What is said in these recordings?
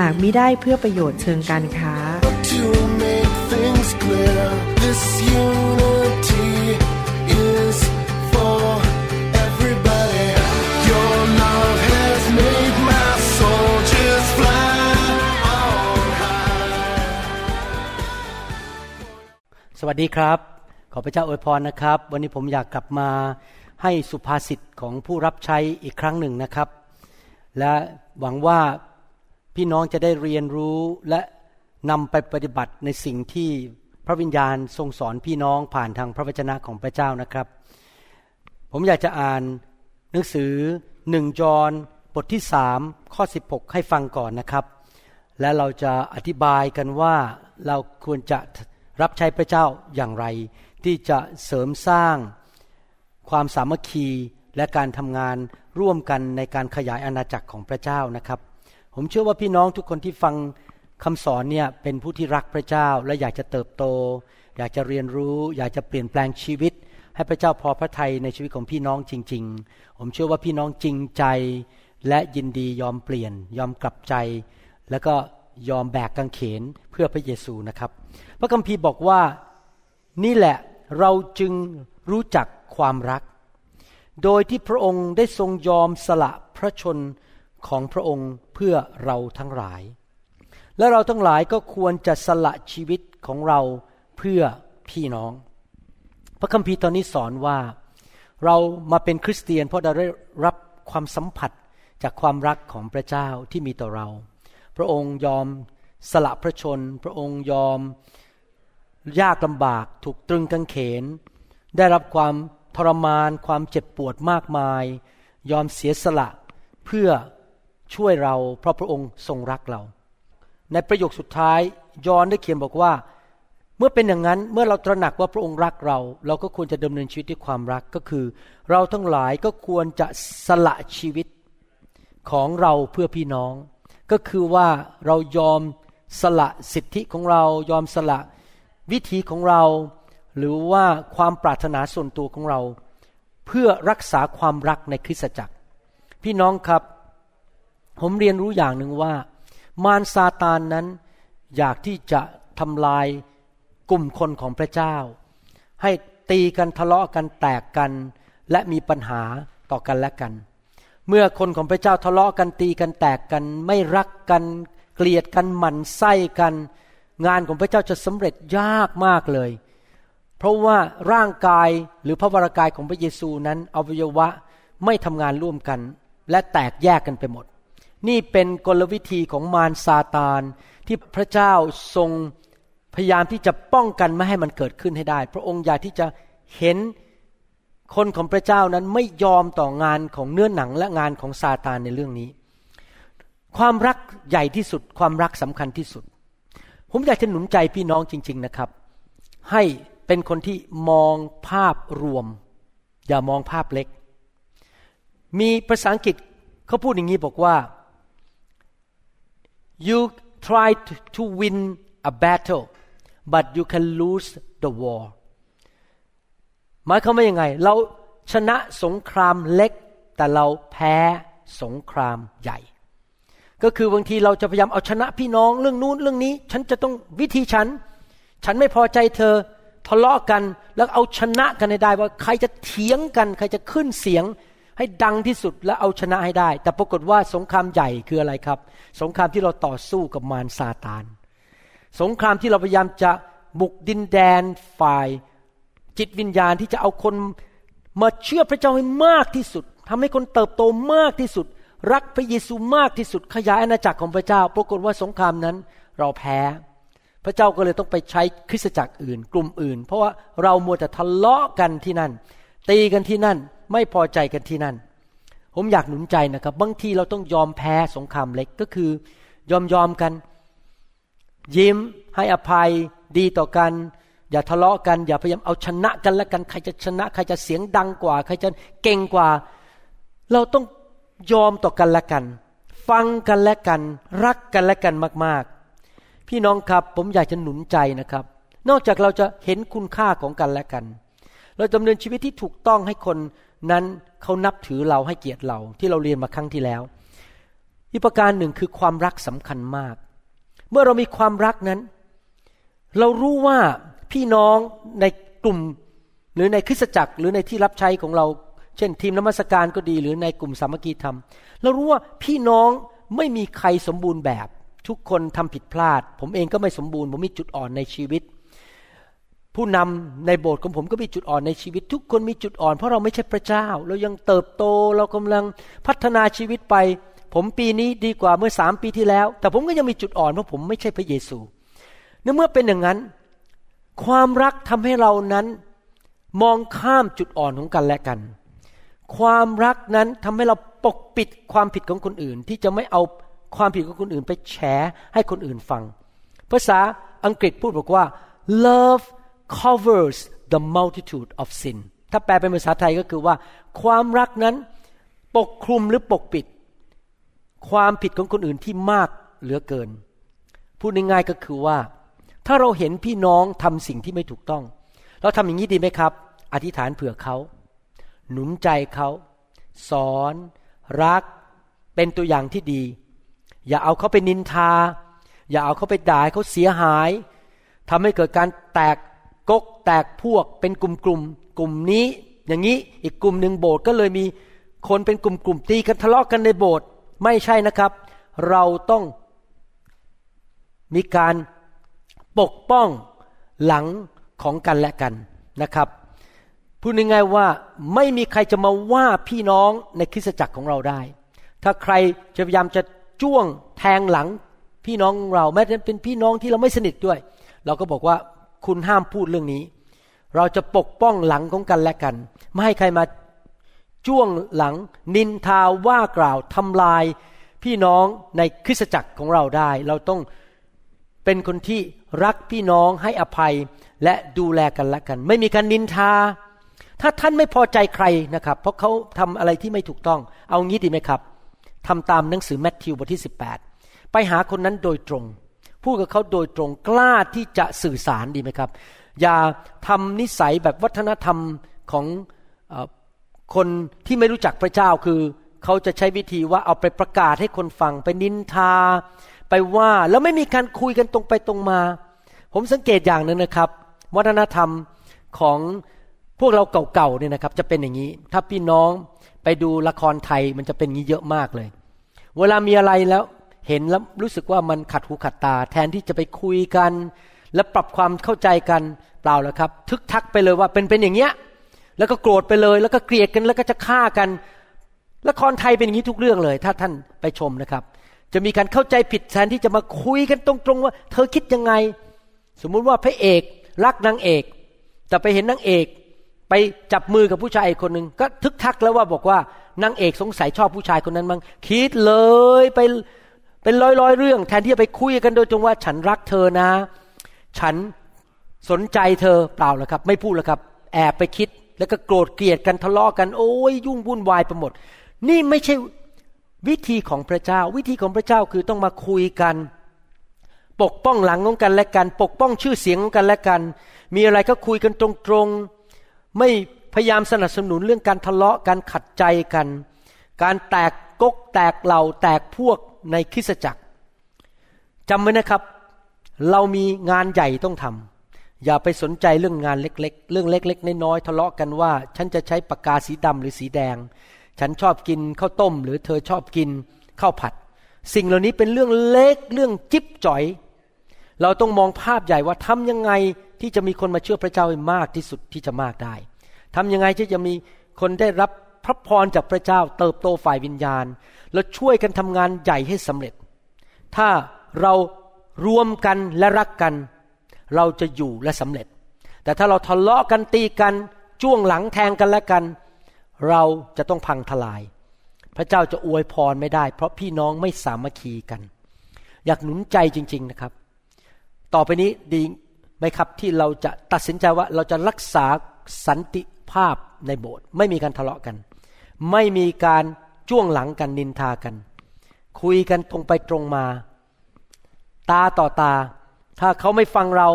หากมิได้เพื่อประโยชน์เชิงการค้า to make things clear. This unity is for everybody. Your love has made my soul just fly on high. สวัสดีครับ ขอพระเจ้าอวยพรนะครับ วันนี้ผมอยากกลับมาให้สุภาษิตของผู้รับใช้อีกครั้งหนึ่งนะครับ และหวังว่า พี่น้องจะได้เรียนรู้และนำไปปฏิบัติในสิ่งที่พระวิญญาณทรงสอนพี่น้องผ่านทางพระวจนะของพระเจ้านะครับ ผมอยากจะอ่านหนังสือหนึ่งจอห์นบทที่สามข้อ 16 ให้ฟังก่อนนะครับ และเราจะอธิบายกันว่าเราควรจะรับใช้พระเจ้าอย่างไร ที่จะเสริมสร้างความสามัคคีและการทำงานร่วมกันในการขยายอาณาจักรของพระเจ้านะครับ ผมเชื่อว่าพี่น้องทุกคนที่ฟังคำสอนเนี่ยเป็นผู้ที่รักพระเจ้าและอยากจะเติบโต อยากจะเรียนรู้ อยากจะเปลี่ยนแปลงชีวิต ให้พระเจ้าพอพระทัยในชีวิตของพี่น้องจริง ๆ ผมเชื่อว่าพี่น้องจริงใจ และยินดียอมเปลี่ยน ยอมกลับใจ แล้วก็ยอมแบกกางเขนเพื่อพระเยซูนะครับ พระคัมภีร์บอกว่านี่แหละเราจึงรู้จักความรัก โดยที่พระองค์ได้ทรงยอมสละพระชน ของพระองค์เพื่อเราทั้งหลาย และเราทั้งหลายก็ควรจะสละชีวิตของเราเพื่อพี่น้อง พระคัมภีร์ตอนนี้สอนว่า เรามาเป็นคริสเตียน เพราะเราได้รับความสัมผัสจากความรักของพระเจ้าที่มีต่อเรา พระองค์ยอมสละพระชน พระองค์ยอมยากลำบากถูกตรึงกางเขน ได้รับความทรมาน ความเจ็บปวดมากมาย ยอมเสียสละเพื่อ ช่วยเราเพราะพระองค์ทรงรักเรา ในประโยคสุดท้ายยอนได้เขียนบอกว่า เมื่อเป็นอย่างนั้นเมื่อเราตระหนักว่าพระองค์รักเรา เราก็ควรจะดำเนินชีวิตด้วยความรักก็คือ เราทั้งหลายก็ควรจะสละชีวิตของเราเพื่อพี่น้อง ก็คือว่าเรายอมสละสิทธิของเรายอมสละวิธีของเรา หรือว่าความปรารถนาส่วนตัวของเรา เพื่อรักษาความรักในคริสตจักร พี่น้องครับ ผมเรียนรู้อย่างหนึ่งว่า มารซาตานนั้น อยากที่จะทำลายกลุ่มคนของพระเจ้า ให้ตีกันทะเลาะกันแตกกัน และมีปัญหาต่อกันและกัน เมื่อคนของพระเจ้าทะเลาะกันตีกันแตกกัน ไม่รักกัน เกลียดกันหมั่นไส้กัน งานของพระเจ้าจะสำเร็จยากมากเลย เพราะว่าร่างกายหรือพระวรากายของพระเยซูนั้นอวัยวะไม่ทำงานร่วมกัน และแตกแยกกันไปหมด นี่เป็นกลวิธีของมารซาตานที่พระเจ้าทรงพยายามที่จะป้องกันไม่ให้มันเกิดขึ้นให้ได้ พระองค์อยากที่จะเห็นคนของพระเจ้านั้นไม่ยอมต่องานของเนื้อหนังและงานของซาตานในเรื่องนี้ ความรักใหญ่ที่สุด ความรักสำคัญที่สุด ผมอยากจะหนุนใจพี่น้องจริง ๆนะครับ ให้เป็นคนที่มองภาพรวม อย่ามองภาพเล็ก มีภาษาอังกฤษเขาพูดอย่างนี้บอกว่า you try to, to win a battle but you can lose the war หมายความว่ายังไง เราชนะสงครามเล็ก แต่เราแพ้สงครามใหญ่ ก็คือบางทีเราจะพยายามเอาชนะพี่น้องเรื่องนู้นเรื่องนี้ ฉันจะต้องวิธีฉัน ฉันไม่พอใจเธอทะเลาะกันแล้วเอาชนะกันให้ได้ว่าใครจะเถียงกัน ใครจะขึ้นเสียง ให้ดังที่สุดและเอาชนะให้ได้ แต่ปรากฏว่าสงครามใหญ่คืออะไรครับ สงครามที่เราต่อสู้กับมารซาตาน สงครามที่เราพยายามจะบุกดินแดนฝ่าย จิตวิญญาณที่จะเอาคนมาเชื่อพระเจ้าให้มากที่สุดทำให้คนเติบโตมากที่สุด รักพระเยซูมากที่สุดขยายอาณาจักรของพระเจ้า ปรากฏว่าสงครามนั้นเราแพ้ พระเจ้าก็เลยต้องไปใช้คริสตจักรอื่น กลุ่มอื่น เพราะว่าเรามัวแต่ทะเลาะกันที่นั่น ตีกันที่นั่น ไม่พอใจกันที่นั่น ผมอยากหนุนใจนะครับ บางทีเราต้องยอมแพ้สงครามเล็กก็คือยอมยอมกัน ยิ้มให้อภัยดีต่อกัน อย่าทะเลาะกัน อย่าพยายามเอาชนะกันและกันใครจะชนะ ใครจะเสียงดังกว่า ใครจะเก่งกว่า เราต้องยอมต่อกันและกัน ฟังกันและกัน รักกันและกันมาก ๆ พี่น้องครับผมอยากจะหนุนใจนะครับ นอกจากเราจะเห็นคุณค่าของกันและกัน เราดำเนินชีวิตที่ถูกต้องให้คน นั้นเขานับถือเราให้เกียรติเราที่เราเรียนมาครั้งที่แล้ว อีกประการหนึ่งคือความรักสำคัญมาก เมื่อเรามีความรักนั้น เรารู้ว่าพี่น้องในกลุ่มหรือในคริสตจักรหรือในที่รับใช้ของเรา เช่น ทีมนมัสการก็ดีหรือในกลุ่มสามัคคีธรรม เรารู้ว่าพี่น้องไม่มีใครสมบูรณ์แบบ ทุกคนทำผิดพลาด ผมเองก็ไม่สมบูรณ์ ผมมีจุดอ่อนในชีวิต ผู้นำในโบสถ์ของผมก็มีจุดอ่อนในชีวิต ทุกคนมีจุดอ่อน เพราะเราไม่ใช่พระเจ้า เรายังเติบโตเรากำลังพัฒนาชีวิตไป ผมปีนี้ดีกว่าเมื่อสามปีที่แล้ว แต่ผมก็ยังมีจุดอ่อนเพราะผมไม่ใช่พระเยซูเนื่อเมื่อเป็นอย่างนั้น ความรักทำให้เรานั้นมองข้ามจุดอ่อนของกันและกัน ความรักนั้นทำให้เราปกปิดความผิดของคนอื่น ที่จะไม่เอาความผิดของคนอื่นไปแฉให้คนอื่นฟัง ภาษาอังกฤษพูดบอกว่า love covers the multitude of sin ถ้าแปลเป็นภาษาไทยก็คือว่า ความรักนั้นปกคลุมหรือปกปิด ความผิดของคนอื่นที่มากเหลือเกิน พูดง่ายๆก็คือว่า ถ้าเราเห็นพี่น้องทำสิ่งที่ไม่ถูกต้อง เราทำอย่างนี้ดีไหมครับ อธิษฐานเผื่อเขา หนุนใจเขาสอน รักเป็นตัวอย่างที่ดี อย่าเอาเขาไปนินทา อย่าเอาเขาไปด่าเขาเสียหายทำให้เกิดการแตก กกแตกพวกเป็นกลุ่มกลุ่มกลุ่มนี้ อย่างนี้อีกกลุ่มหนึ่งโบสถ์ก็เลยมีคนเป็นกลุ่มกลุ่มตีกันทะเลาะกันในโบสถ์ไม่ใช่นะครับ เราต้องมีการปกป้องหลังของกันและกันนะครับพูดง่ายๆว่าไม่มีใครจะมาว่าพี่น้องในคริสตจักรของเราได้ ถ้าใครจะพยายามจะจ้วงแทงหลังพี่น้องเราแม้จะเป็นพี่น้องที่เราไม่สนิทด้วย เราก็บอกว่า คุณห้ามพูดเรื่องนี้ เราจะปกป้องหลังของกันและกัน ไม่ให้ใครมาจ้วงหลังนินทาว่ากล่าวทำลายพี่น้องในคริสตจักรของเราได้ เราต้องเป็นคนที่รักพี่น้องให้อภัยและดูแลกันและกัน ไม่มีการนินทา ถ้าท่านไม่พอใจใครนะครับ เพราะเขาทำอะไรที่ไม่ถูกต้อง เอางี้ดีไหมครับทำตามหนังสือแมทธิวบทที่ 18 ไปหาคนนั้นโดยตรง พูดกับเขาโดยตรงกล้าที่จะสื่อสารดีไหมครับ อย่าทำนิสัยแบบวัฒนธรรมของอคนที่ไม่รู้จักพระเจ้าคือ เขาจะใช้วิธีว่าเอาไปประกาศให้คนฟัง ไปนินทา ไปว่าแล้วไม่มีการคุยกันตรงไปตรงมา ผมสังเกตอย่างหนึ่งนะครับ วัฒนธรรมของพวกเราเก่าๆเนี่ยนะครับ จะเป็นอย่างนี้ ถ้าพี่น้องไปดูละครไทยมันจะเป็นอย่างนี้เยอะมากเลย เวลามีอะไรแล้ว เห็นแล้วรู้สึกว่ามันขัดหูขัดตา แทนที่จะไปคุยกัน และปรับความเข้าใจกันเปล่าแล้วครับ ทึกทักไปเลยว่าเป็นเป็นอย่างเงี้ย แล้วก็โกรธไปเลย แล้วก็เกลียดกันแล้วก็จะฆ่ากันละครไทยเป็นอย่างนี้ทุกเรื่องเลย ถ้าท่านไปชมนะครับ จะมีการเข้าใจผิดแทนที่จะมาคุยกันตรงๆว่า เธอคิดยังไง สมมุติว่าพระเอกรักนางเอก แต่ไปเห็นนางเอก ไปจับมือกับผู้ชายคนหนึ่งก็ทึกทักแล้วว่าบอกว่านางเอกสงสัยชอบผู้ชายคนนั้นมั้งคิดเลยไป เป็นร้อยร้อยเรื่อง แทนที่จะไปคุยกันโดยตรงว่าฉันรักเธอนะ ฉันสนใจเธอเปล่าแล้วครับ ไม่พูดแล้วครับ แอบไปคิดแล้วก็โกรธเกลียดกันทะเลาะกันโอ้ยยุ่งวุ่นวายไปหมด นี่ไม่ใช่วิธีของพระเจ้า วิธีของพระเจ้าคือต้องมาคุยกัน ปกป้องหลังของกันและกัน ปกป้องชื่อเสียงของกันและกัน มีอะไรก็คุยกันตรงๆไม่พยายามสนับสนุนเรื่องการทะเลาะการขัดใจกัน การแตกกกแตกเหล่าแตกพวก ในคริสตจักรจำไว้นะครับ เรามีงานใหญ่ต้องทำอย่าไปสนใจเรื่องงานเล็ก ๆ เรื่องเล็ก ๆ น้อยๆทะเลาะกันว่า ฉันจะใช้ปากกาสีดำหรือสีแดง ฉันชอบกินข้าวต้ม หรือเธอชอบกินข้าวผัด สิ่งเหล่านี้เป็นเรื่องเล็กเรื่องจิ๊บจ่อย เราต้องมองภาพใหญ่ว่าทำยังไงที่จะมีคนมาเชื่อพระเจ้าให้มากที่สุดที่จะมากได้ทำยังไงที่จะมีคนได้รับพระพรจากพระเจ้าเติบโตฝ่ายวิญญาณ แล้วช่วยกันทำงานใหญ่ให้สำเร็จ ถ้าเรารวมกันและรักกัน เราจะอยู่และสำเร็จ แต่ถ้าเราทะเลาะกันตีกันจ้วงหลังแทงกันและกัน เราจะต้องพังทลาย พระเจ้าจะอวยพรไม่ได้ เพราะพี่น้องไม่สามัคคีกัน อยากหนุนใจจริง ๆนะครับ ต่อไปนี้ดีไหมครับที่เราจะตัดสินใจว่าเราจะรักษาสันติภาพในโบสถ์ไม่มีการทะเลาะกัน ไม่มีการ จ้วงหลังกันนินทากัน คุยกันตรงไปตรงมา ตาต่อตา ถ้าเขาไม่ฟังเรา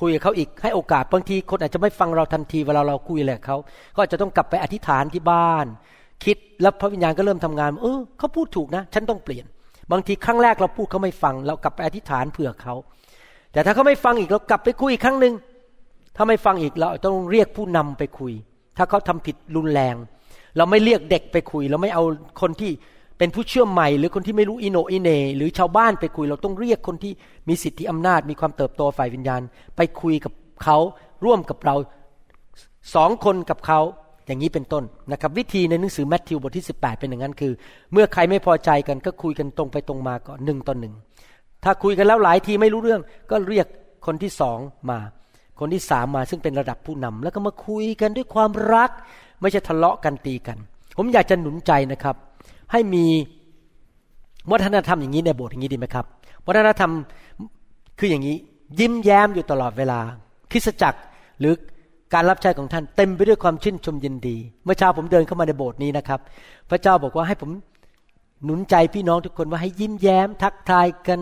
คุยกับเขาอีกให้โอกาสบางที คนอาจจะไม่ฟังเราทันทีเวลาเราคุยแหละเขาก็อาจจะต้องกลับไปอธิษฐานที่บ้าน คิดแล้วพระวิญญาณก็เริ่มทำงาน เออเขาพูดถูกนะ ฉันต้องเปลี่ยน บางทีครั้งแรกเราพูดเขาไม่ฟัง เรากลับไปอธิษฐานเผื่อเขาแต่ถ้าเขาไม่ฟังอีกเรากลับไปคุยอีกครั้งหนึ่งถ้าไม่ฟังอีกเราต้องเรียกผู้นำไปคุย ถ้าเขาทำผิดรุนแรง เราไม่เรียกเด็กไปคุย เราไม่เอาคนที่เป็นผู้เชื่อใหม่ หรือคนที่ไม่รู้อิโนอิเน หรือชาวบ้านไปคุย เราต้องเรียกคนที่มีสิทธิอำนาจ มีความเติบโตฝ่ายวิญญาณ ไปคุยกับเขาร่วมกับเราสองคนกับเขาอย่างนี้เป็นต้นนะครับวิธีในหนังสือแมทธิวบทที่ 18 เป็นอย่างนั้นคือ เมื่อใครไม่พอใจกันก็คุยกันตรงไปตรงมาก่อนหนึ่งต่อหนึ่งถ้าคุยกันแล้วหลายทีไม่รู้เรื่อง ก็เรียกคนที่สองมา คนที่สามมาซึ่งเป็นระดับผู้นำแล้วก็มาคุยกันด้วยความรัก ไม่ใช่ทะเลาะกันตีกัน ผมอยากจะหนุนใจนะครับ ให้มีวัฒนธรรมอย่างนี้ในโบสถ์อย่างนี้ดีไหมครับ วัฒนธรรมคืออย่างนี้ ยิ้มแย้มอยู่ตลอดเวลาคริสจักรหรือการรับใช้ของท่านเต็มไปด้วยความชื่นชมยินดี เมื่อเช้าผมเดินเข้ามาในโบสถ์นี้นะครับ พระเจ้าบอกว่าให้ผมหนุนใจพี่น้องทุกคนว่าให้ยิ้มแย้ม ทักทายกัน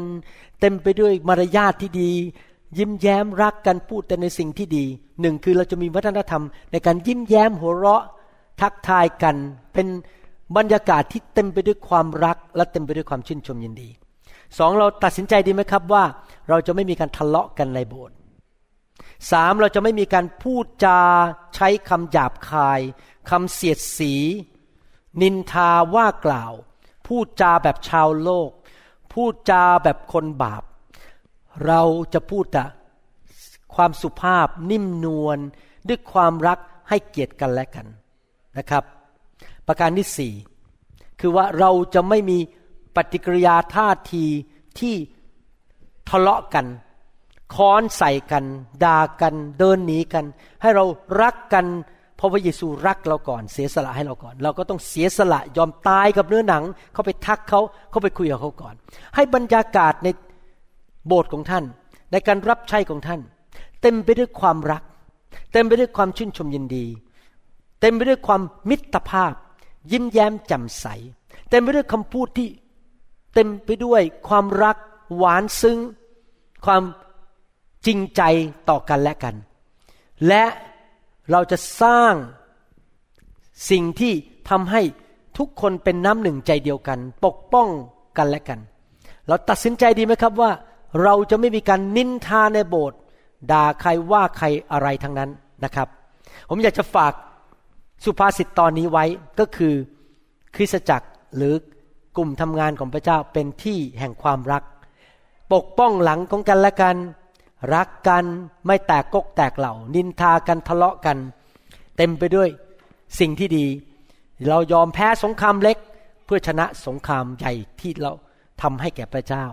เต็มไปด้วยมารยาทที่ดี ยิ้มแย้มรักกันพูดแต่ในสิ่งที่ดีหนึ่งคือเราจะมีวัฒนธรรม ในการยิ้มแย้มหัวเราะทักทายกัน เป็นบรรยากาศที่เต็มไปด้วยความรัก และเต็มไปด้วยความชื่นชมยินดีสองเราตัดสินใจดีไหมครับว่า เราจะไม่มีการทะเลาะกันในโบสถ์สามเราจะไม่มีการพูดจาใช้คำหยาบคายคำเสียดสี นินทาว่ากล่าว พูดจาแบบชาวโลก พูดจาแบบคนบาป เราจะพูดแต่ความสุภาพนิ่มนวลด้วยความรักให้เกียรติกันและกันนะครับ ประการที่สี่คือว่าเราจะไม่มีปฏิกิริยาท่าทีที่ทะเลาะกัน ค้อนใส่กัน ด่ากัน เดินหนีกัน ให้เรารักกัน เพราะพระเยซูรักเราก่อน เสียสละให้เราก่อน เราก็ต้องเสียสละยอมตายกับเนื้อหนัง เขาไปทักเขาเขาไปคุยกับเขาก่อน ให้บรรยากาศใน โบสถ์ของท่าน ในการรับใช้ของท่าน เต็มไปด้วยความรัก เต็มไปด้วยความชื่นชมยินดี เต็มไปด้วยความมิตรภาพ ยิ้มแย้มแจ่มใส เต็มไปด้วยคำพูดที่เต็มไปด้วยความรักหวานซึ้ง ความจริงใจต่อกันและกัน และเราจะสร้างสิ่งที่ทำให้ทุกคนเป็นน้ำหนึ่งใจเดียวกัน ปกป้องกันและกัน เราตัดสินใจดีไหมครับว่า เราจะไม่มีการนินทาในโบสถ์ด่าใครว่าใครอะไรทั้งนั้นนะครับ ผมอยากจะฝากสุภาษิตตอนนี้ไว้ก็คือคริสตจักรหรือกลุ่มทำงานของพระเจ้าเป็นที่แห่งความรัก ปกป้องหลังของกันและกัน รักกันไม่แตกกกแตกเหล่า นินทากันทะเลาะกัน เต็มไปด้วยสิ่งที่ดี เรายอมแพ้สงครามเล็ก เพื่อชนะสงครามใหญ่ที่เราทำให้แก่พระเจ้า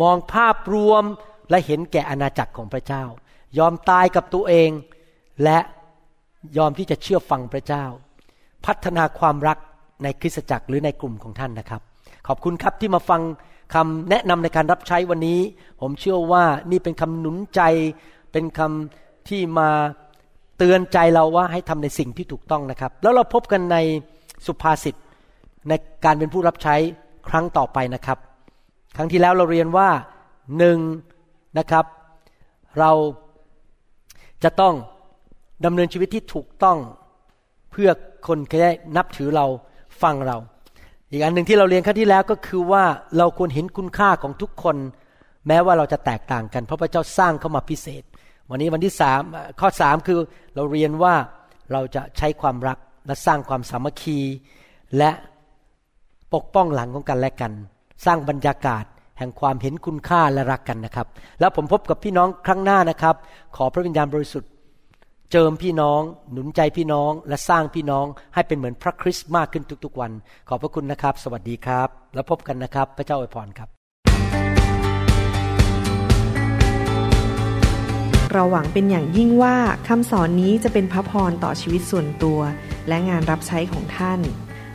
มองภาพรวมและเห็นแก่อาณาจักรของพระเจ้า ยอมตายกับตัวเอง และยอมที่จะเชื่อฟังพระเจ้า พัฒนาความรักในคริสตจักรหรือในกลุ่มของท่านนะครับ ขอบคุณครับที่มาฟังคำแนะนำในการรับใช้วันนี้ ผมเชื่อว่านี่เป็นคำหนุนใจ เป็นคำที่มาเตือนใจเราว่าให้ทำในสิ่งที่ถูกต้องนะครับ แล้วเราพบกันในสุภาษิตในการเป็นผู้รับใช้ครั้งต่อไปนะครับ ครั้งที่แล้วเราเรียนว่าหนึ่งนะครับ เราจะต้องดำเนินชีวิตที่ถูกต้องเพื่อคนจะได้นับถือเราฟังเรา อีกอันหนึ่งที่เราเรียนครั้งที่แล้วก็คือว่าเราควรเห็นคุณค่าของทุกคน แม้ว่าเราจะแตกต่างกัน เพราะพระเจ้าสร้างเข้ามาพิเศษ วันนี้วันที่สามข้อสามคือเราเรียนว่าเราจะใช้ความรักและสร้างความสามัคคี และปกป้องหลังของกันและกัน สร้างบรรยากาศแห่งความเห็นคุณค่าและรักกันนะครับ แล้วผมพบกับพี่น้องครั้งหน้านะครับ ขอพระวิญญาณบริสุทธิ์ เจิมพี่น้อง หนุนใจพี่น้องและสร้างพี่น้องให้เป็นเหมือนพระคริสต์มากขึ้นทุกๆวัน ขอบพระคุณนะครับ สวัสดีครับ แล้วพบกันนะครับ พระเจ้าอวยพรครับ เราหวังเป็นอย่างยิ่งว่าคำสอนนี้จะเป็นพระพรต่อชีวิตส่วนตัว และงานรับใช้ของท่าน